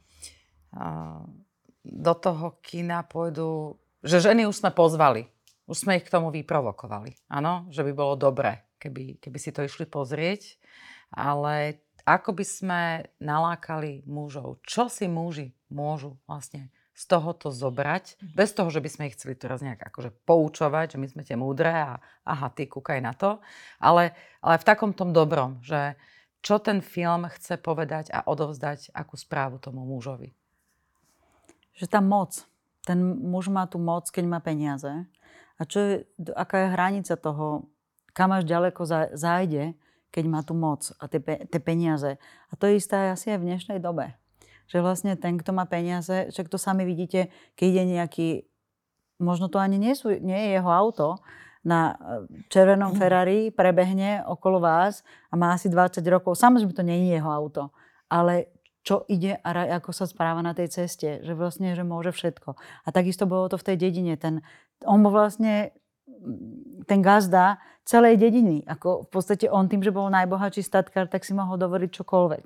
do toho kina pôjdu, že ženy už sme pozvali. Už sme ich k tomu vyprovokovali. Áno, že by bolo dobre, keby, keby si to išli pozrieť. Ale ako by sme nalákali mužov? Čo si muži môžu vlastne z tohoto zobrať, mhm. bez toho, že by sme ich chceli teraz nejak akože poučovať, že my sme tie múdre a aha, ty kúkaj na to, ale, ale v takom tom dobrom, že čo ten film chce povedať a odovzdať akú správu tomu mužovi. Že tá moc, ten muž má tú moc, keď má peniaze a čo je, aká je hranica toho, kam až ďaleko zájde, keď má tú moc a tie, tie peniaze. A to je isté asi aj v dnešnej dobe že vlastne ten, kto má peniaze, však to sami vidíte, keď ide nejaký, možno to ani nie, sú, nie je jeho auto, na e, červenom Ferrari prebehne okolo vás a má asi 20 rokov. Samozrejme, to nie je jeho auto, ale čo ide a ako sa správa na tej ceste, že vlastne, že môže všetko. A takisto bolo to v tej dedine. Ten, on bol vlastne ten gazda celej dediny. Ako v podstate on tým, že bol najbohatší statkár, tak si mohol dovoliť čokoľvek.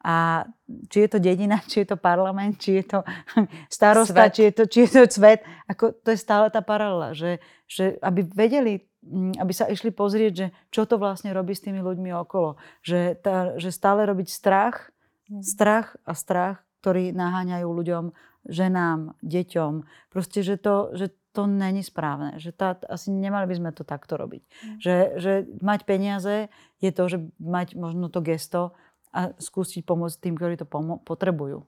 A či je to dedina, či je to parlament, či je to (laughs) starosta, či je to, či je to svet, ako to je stále tá paralela, že, že aby vedeli, mm, aby sa išli pozrieť, že čo to vlastne robí s tými ľuďmi okolo. Že, tá, že stále robiť strach, mm. strach a strach, ktorý naháňajú ľuďom, ženám, deťom. Proste, že to, že to není správne. Že tá, asi nemali by sme to takto robiť. Mm. Že, že mať peniaze je to, že mať možno to gesto a skúsiť pomôcť tým, ktorí to pomo- potrebujú.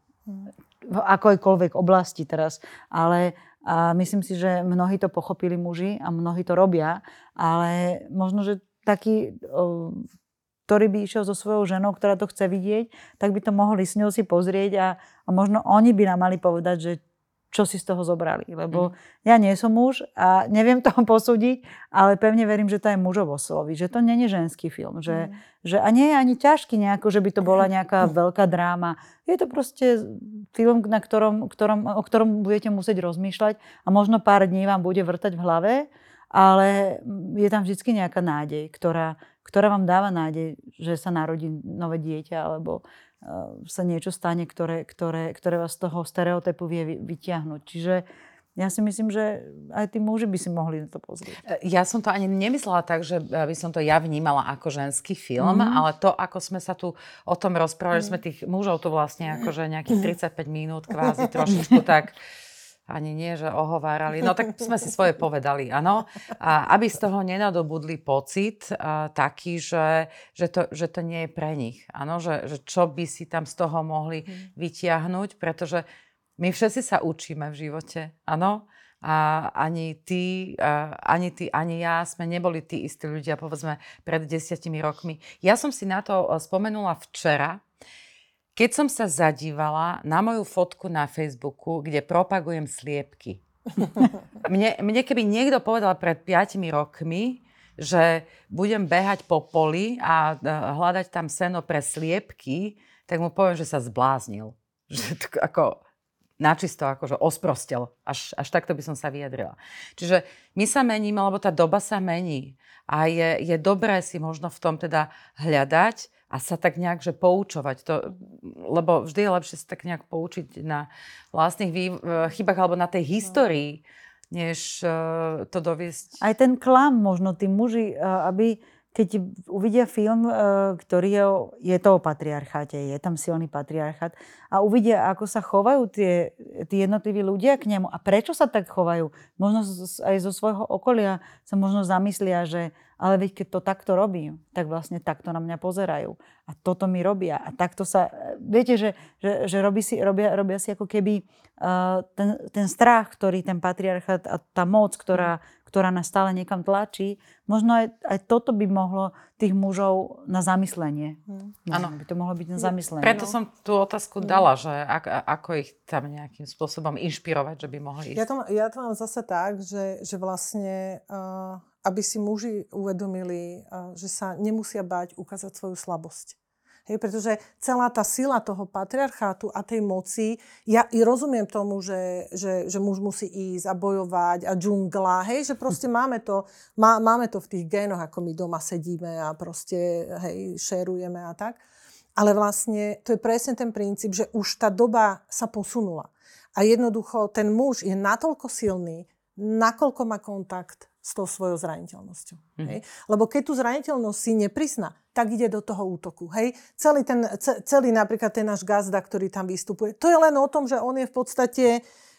V akojkoľvek oblasti teraz. Ale a myslím si, že mnohí to pochopili muži a mnohí to robia, ale možno, že taký, ktorý by išiel so svojou ženou, ktorá to chce vidieť, tak by to mohli s ňou si pozrieť a, a možno oni by nám mali povedať, že čo si z toho zobrali. Lebo mm. ja nie som muž a neviem to (laughs) posúdiť, ale pevne verím, že to je mužovo slovi, že to není ženský film. Že, mm. že, a nie je ani ťažký nejako, že by to bola nejaká veľká dráma. Je to proste film, na ktorom, ktorom, o ktorom budete musieť rozmýšľať a možno pár dní vám bude vrtať v hlave, ale je tam vždy nejaká nádej, ktorá, ktorá vám dáva nádej, že sa narodí nové dieťa alebo sa niečo stane, ktoré, ktoré, ktoré vás z toho stereotypu vie vytiahnuť. Čiže ja si myslím, že aj tí muži by si mohli to pozrieť. E, ja som to ani nemyslela tak, že by som to ja vnímala ako ženský film, mm-hmm. ale to, ako sme sa tu o tom rozprávali, mm-hmm. sme tých mužov tu vlastne (clears throat) akože nejakých 35 minút kvázi trošičku tak ani nie, že ohovárali. No tak sme si svoje povedali, áno. A aby z toho nenadobudli pocit a, taký, že, že, to, že to nie je pre nich. Áno, že, že čo by si tam z toho mohli mhm. vytiahnuť, pretože my všetci sa učíme v živote, áno. A ani ty, a ani ty, ani ja sme neboli tí istí ľudia, povedzme, pred desiatimi rokmi. Ja som si na to spomenula včera, keď som sa zadívala na moju fotku na Facebooku, kde propagujem sliepky. (laughs) mne, mne keby niekto povedal pred 5 rokmi, že budem behať po poli a hľadať tam seno pre sliepky, tak mu poviem, že sa zbláznil. (laughs) Že to ako načisto akože osprostel. Až, až takto by som sa vyjadrila. Čiže my sa meníme, lebo tá doba sa mení. A je, je dobré si možno v tom teda hľadať a sa tak nejak, že poučovať. To, lebo vždy je lepšie sa tak nejak poučiť na vlastných vý, chybách alebo na tej histórii, než uh, to doviesť. Aj ten klam možno tí muži, uh, aby keď uvidia film, e, ktorý je, je to o patriarcháte, je tam silný patriarchát a uvidia, ako sa chovajú tie, tí jednotliví ľudia k nemu a prečo sa tak chovajú, možno aj zo svojho okolia sa možno zamyslia, že ale veď keď to takto robím, tak vlastne takto na mňa pozerajú a toto mi robia a takto sa, viete, že, že, že robí si, robia, robia si ako keby uh, ten, ten strach, ktorý ten patriarchát a tá moc, ktorá, ktorá nás stále niekam tlačí, možno aj, aj toto by mohlo tých mužov na zamyslenie. Áno. By to mohlo byť na zamyslenie. Preto som tú otázku mm. dala, že ak, ako ich tam nejakým spôsobom inšpirovať, že by mohli ísť. Ja to, ja to mám zase tak, že, že vlastne, uh, aby si muži uvedomili, uh, že sa nemusia báť ukázať svoju slabosť. Hej, pretože celá tá sila toho patriarchátu a tej moci, ja i rozumiem tomu, že, že, že muž musí ísť a bojovať a džungla, hej, že proste (laughs) máme to, má, máme to v tých génoch, ako my doma sedíme a proste, hej, šerujeme a tak. Ale vlastne to je presne ten princíp, že už tá doba sa posunula. A jednoducho ten muž je natoľko silný, nakoľko má kontakt s tou svojou zraniteľnosťou. Mm. Hej? Lebo keď tú zraniteľnosť si neprizná, tak ide do toho útoku. Hej? Celý, ten, celý napríklad ten náš gazda, ktorý tam vystupuje, to je len o tom, že on je v podstate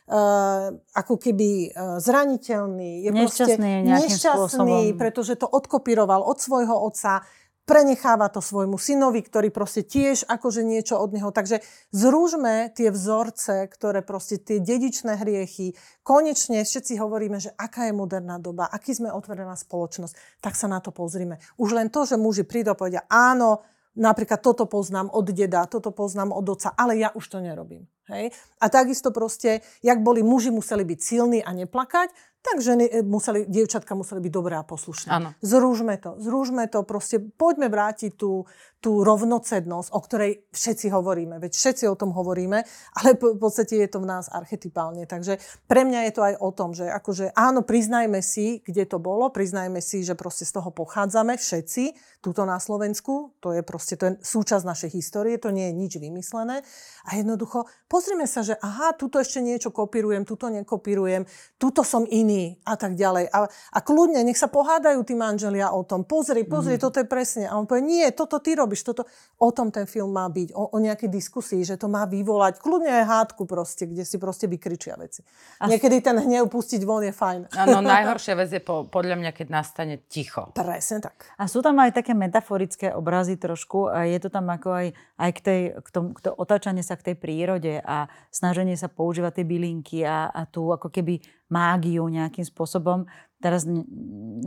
Uh, ako keby uh, zraniteľný, je nešťastný, nešťastný, pretože to odkopíroval od svojho otca, prenecháva to svojmu synovi, ktorý proste tiež akože niečo od neho. Takže zrúžme tie vzorce, ktoré proste tie dedičné hriechy. Konečne všetci hovoríme, že aká je moderná doba, aký sme otvorená spoločnosť, tak sa na to pozrime. Už len to, že muži prídu a povedia, áno, napríklad toto poznám od deda, toto poznám od oca, ale ja už to nerobím. Hej? A takisto proste, jak boli muži museli byť silní a neplakať, tak ženy e, museli, dievčatka museli byť dobré a poslušné. Áno. Zrúžme to, zrúžme to, proste poďme vrátiť tú, tú rovnocednosť, o ktorej všetci hovoríme. Veď všetci o tom hovoríme, ale v podstate je to v nás archetypálne. Takže pre mňa je to aj o tom, že akože áno, priznajme si, kde to bolo, priznajme si, že proste z toho pochádzame všetci, tuto na Slovensku, to je proste to je súčasť našej histórie, to nie je nič vymyslené. A jednoducho pozrime sa, že aha, tuto ešte niečo kopírujem, tuto nekopírujem, tuto som iný a tak ďalej. A, a kľudne, nech sa pohádajú tí manželia o tom. Pozri, pozri, mm. toto je presne. A on povie, nie, toto ty robíš robíš toto. O tom ten film má byť, o, o nejakej diskusii, že to má vyvolať, kľudne aj hádku proste, kde si proste vykričia veci. A Niekedy ten hnev pustiť von je fajn. Áno, (laughs) najhoršia vec je po, podľa mňa, keď nastane ticho. Presne tak. A sú tam aj také metaforické obrazy trošku a je to tam ako aj, aj k, tej, k, tom, k to otáčanie sa k tej prírode a snaženie sa používať tie bylinky a, a tu ako keby mágiu nejakým spôsobom. Teraz,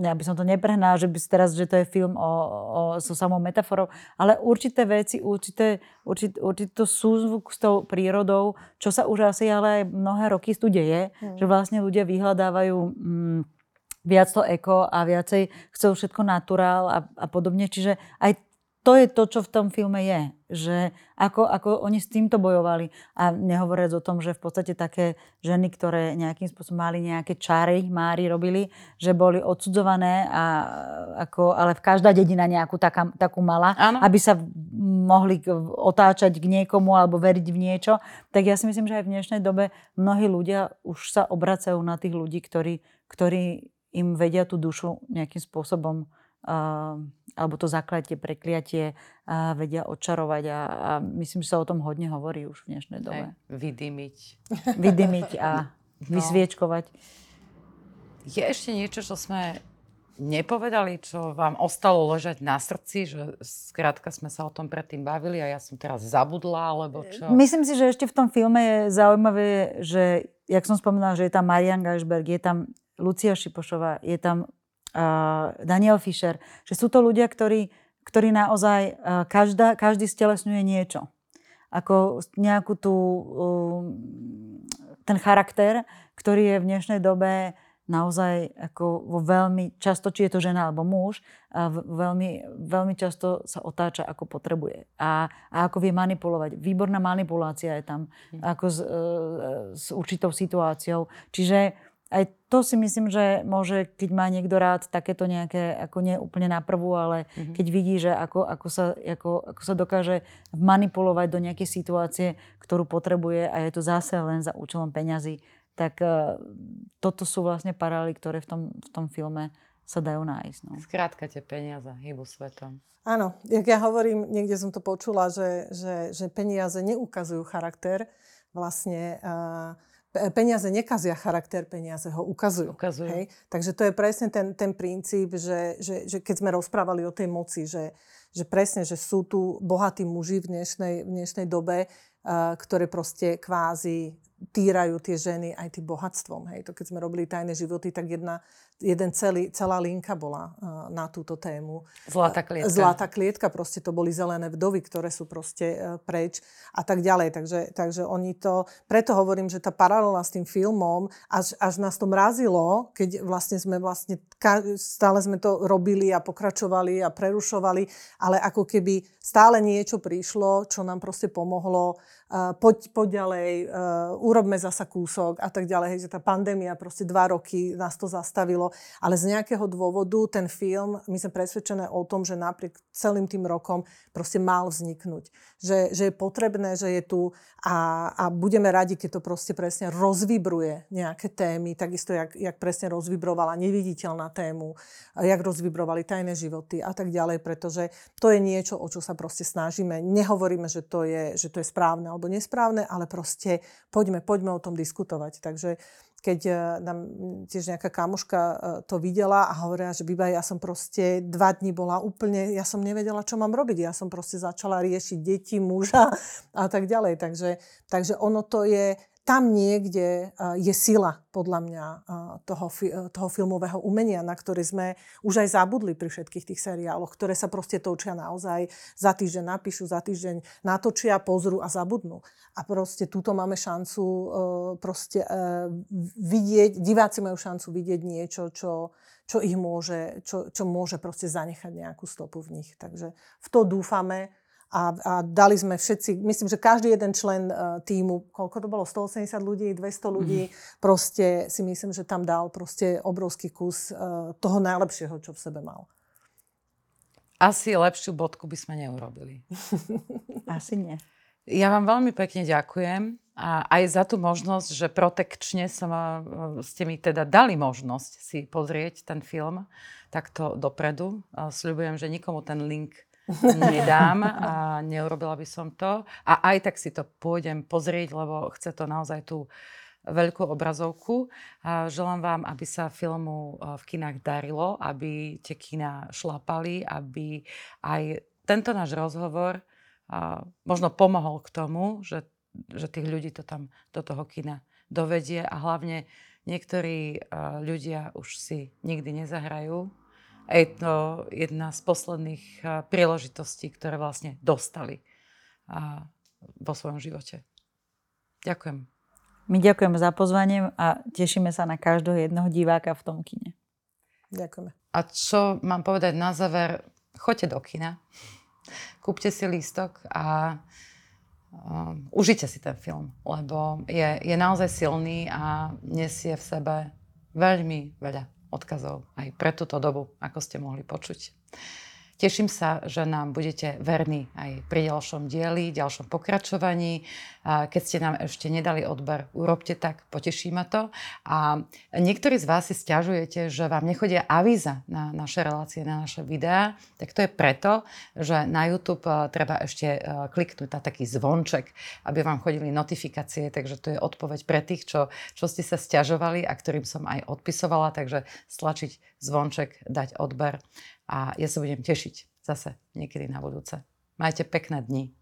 ja by som to neprehnala, že by teraz, že to je film o, o, so samou metaforou, ale určité veci, určité, určit, určitý súzvuk s tou prírodou, čo sa už asi ale mnohé roky tu deje, hmm. že vlastne ľudia vyhľadávajú mm, viac to eko a viacej chcú všetko naturál a, a podobne. Čiže aj to je to, čo v tom filme je. Že ako, ako oni s týmto bojovali. A nehovoriac o tom, že v podstate také ženy, ktoré nejakým spôsobom mali nejaké čary, mári robili, že boli odsudzované, a ako, ale v každá dedina nejakú taká, takú mala, ano. aby sa mohli otáčať k niekomu alebo veriť v niečo. Tak ja si myslím, že aj v dnešnej dobe mnohí ľudia už sa obracajú na tých ľudí, ktorí, ktorí im vedia tú dušu nejakým spôsobom alebo to zakletie, prekliatie vedia očarovať a, a myslím, že sa o tom hodne hovorí už v dnešnej dobe. Aj, vydymiť. Vydymiť a (laughs) no. vysviečkovať. Je ešte niečo, čo sme nepovedali, čo vám ostalo ležať na srdci, že skrátka sme sa o tom predtým bavili a ja som teraz zabudla, alebo čo? Myslím si, že ešte v tom filme je zaujímavé, že, jak som spomínala, že je tam Marian Geisberg, je tam Lucia Šipošová, je tam Daniel Fischer, že sú to ľudia, ktorí, ktorí naozaj, každá, každý stelesňuje niečo. Ako nejakú tú, ten charakter, ktorý je v dnešnej dobe naozaj ako vo veľmi často, či je to žena alebo muž, a veľmi, veľmi často sa otáča ako potrebuje a, a ako vie manipulovať. Výborná manipulácia je tam hm. ako s, e, s určitou situáciou. Čiže aj to si myslím, že môže, keď má niekto rád takéto nejaké, ako nie úplne na prvú, ale mm-hmm. keď vidí, že ako, ako, sa, ako, ako sa dokáže manipulovať do nejakej situácie, ktorú potrebuje a je to zase len za účelom peňazí, tak uh, toto sú vlastne paralely, ktoré v tom, v tom filme sa dajú nájsť. No. Skrátka tie peniaze hýbu svetom. Áno, jak ja hovorím, niekde som to počula, že, že, že peniaze neukazujú charakter. Vlastne uh, peniaze nekazia charakter, peniaze ho ukazujú. ukazujú. Hej? Takže to je presne ten, ten princíp, že, že, že keď sme rozprávali o tej moci, že, že presne, že sú tu bohatí muži v dnešnej, v dnešnej dobe, uh, ktoré proste kvázi týrajú tie ženy aj tým bohatstvom. Hej. To keď sme robili tajné životy, tak jedna, jeden celý, celá linka bola uh, na túto tému. Zlatá klietka. Zlatá klietka, proste to boli zelené vdovy, ktoré sú proste uh, preč a tak ďalej. Takže, takže oni to, preto hovorím, že tá paralela s tým filmom, až, až nás to mrazilo, keď vlastne sme vlastne, stále sme to robili a pokračovali a prerušovali, ale ako keby stále niečo prišlo, čo nám proste pomohlo poď, poď ďalej, uh, urobme zasa kúsok a tak ďalej. Že tá pandémia proste dva roky nás to zastavilo, ale z nejakého dôvodu ten film, my sme presvedčené o tom, že napriek celým tým rokom proste mal vzniknúť. Že, že je potrebné, že je tu a, a budeme radi, keď to proste presne rozvibruje nejaké témy, takisto jak, jak presne rozvibrovala neviditeľná tému, jak rozvibrovali tajné životy a tak ďalej, pretože to je niečo, o čo sa proste snažíme. Nehovoríme, že to je, že to je správne alebo nesprávne, ale proste poďme, poďme o tom diskutovať. Takže keď e, nám tiež nejaká kamuška e, to videla a hovorila, že Biba, ja som proste dva dní bola úplne, ja som nevedela, čo mám robiť. Ja som proste začala riešiť deti, muža a tak ďalej. Takže, takže ono to je, tam niekde je sila, podľa mňa, toho, toho filmového umenia, na ktorý sme už aj zabudli pri všetkých tých seriáloch, ktoré sa proste točia naozaj za týždeň napíšu, za týždeň natočia, pozrú a zabudnú. A proste túto máme šancu e, proste e, vidieť, diváci majú šancu vidieť niečo, čo, čo ich môže, čo, čo môže proste zanechať nejakú stopu v nich. Takže v to dúfame a, a dali sme všetci, myslím, že každý jeden člen uh, týmu, koľko to bolo, 180 ľudí, 200 ľudí, mm. proste si myslím, že tam dal proste obrovský kus uh, toho najlepšieho, čo v sebe mal. Asi lepšiu bodku by sme neurobili. (laughs) Asi nie. Ja vám veľmi pekne ďakujem a aj za tú možnosť, že protekčne som, ste mi teda dali možnosť si pozrieť ten film takto dopredu. Sľubujem, že nikomu ten link nedám a neurobila by som to. A aj tak si to pôjdem pozrieť, lebo chce to naozaj tú veľkú obrazovku. A želám vám, aby sa filmu v kinách darilo, aby tie kina šlapali, aby aj tento náš rozhovor možno pomohol k tomu, že, že tých ľudí to tam do toho kina dovedie a hlavne niektorí ľudia už si nikdy nezahrajú a je to jedna z posledných príležitostí, ktoré vlastne dostali vo svojom živote. Ďakujem. My ďakujeme za pozvanie a tešíme sa na každého jedného diváka v tom kine. Ďakujeme. A čo mám povedať na záver? Choďte do kina, kúpte si lístok a uh, užite si ten film, lebo je, je naozaj silný a nesie v sebe veľmi veľa odkazov aj pre túto dobu, ako ste mohli počuť. Teším sa, že nám budete verní aj pri ďalšom dieli, ďalšom pokračovaní. Keď ste nám ešte nedali odber, urobte tak, poteší ma to. A niektorí z vás si stiažujete, že vám nechodia avíza na naše relácie, na naše videá. Tak to je preto, že na YouTube treba ešte kliknúť na taký zvonček, aby vám chodili notifikácie. Takže to je odpoveď pre tých, čo, čo ste sa stiažovali a ktorým som aj odpisovala. Takže stlačiť zvonček, dať odber a ja sa budem tešiť zase niekedy na budúce. Majte pekné dni.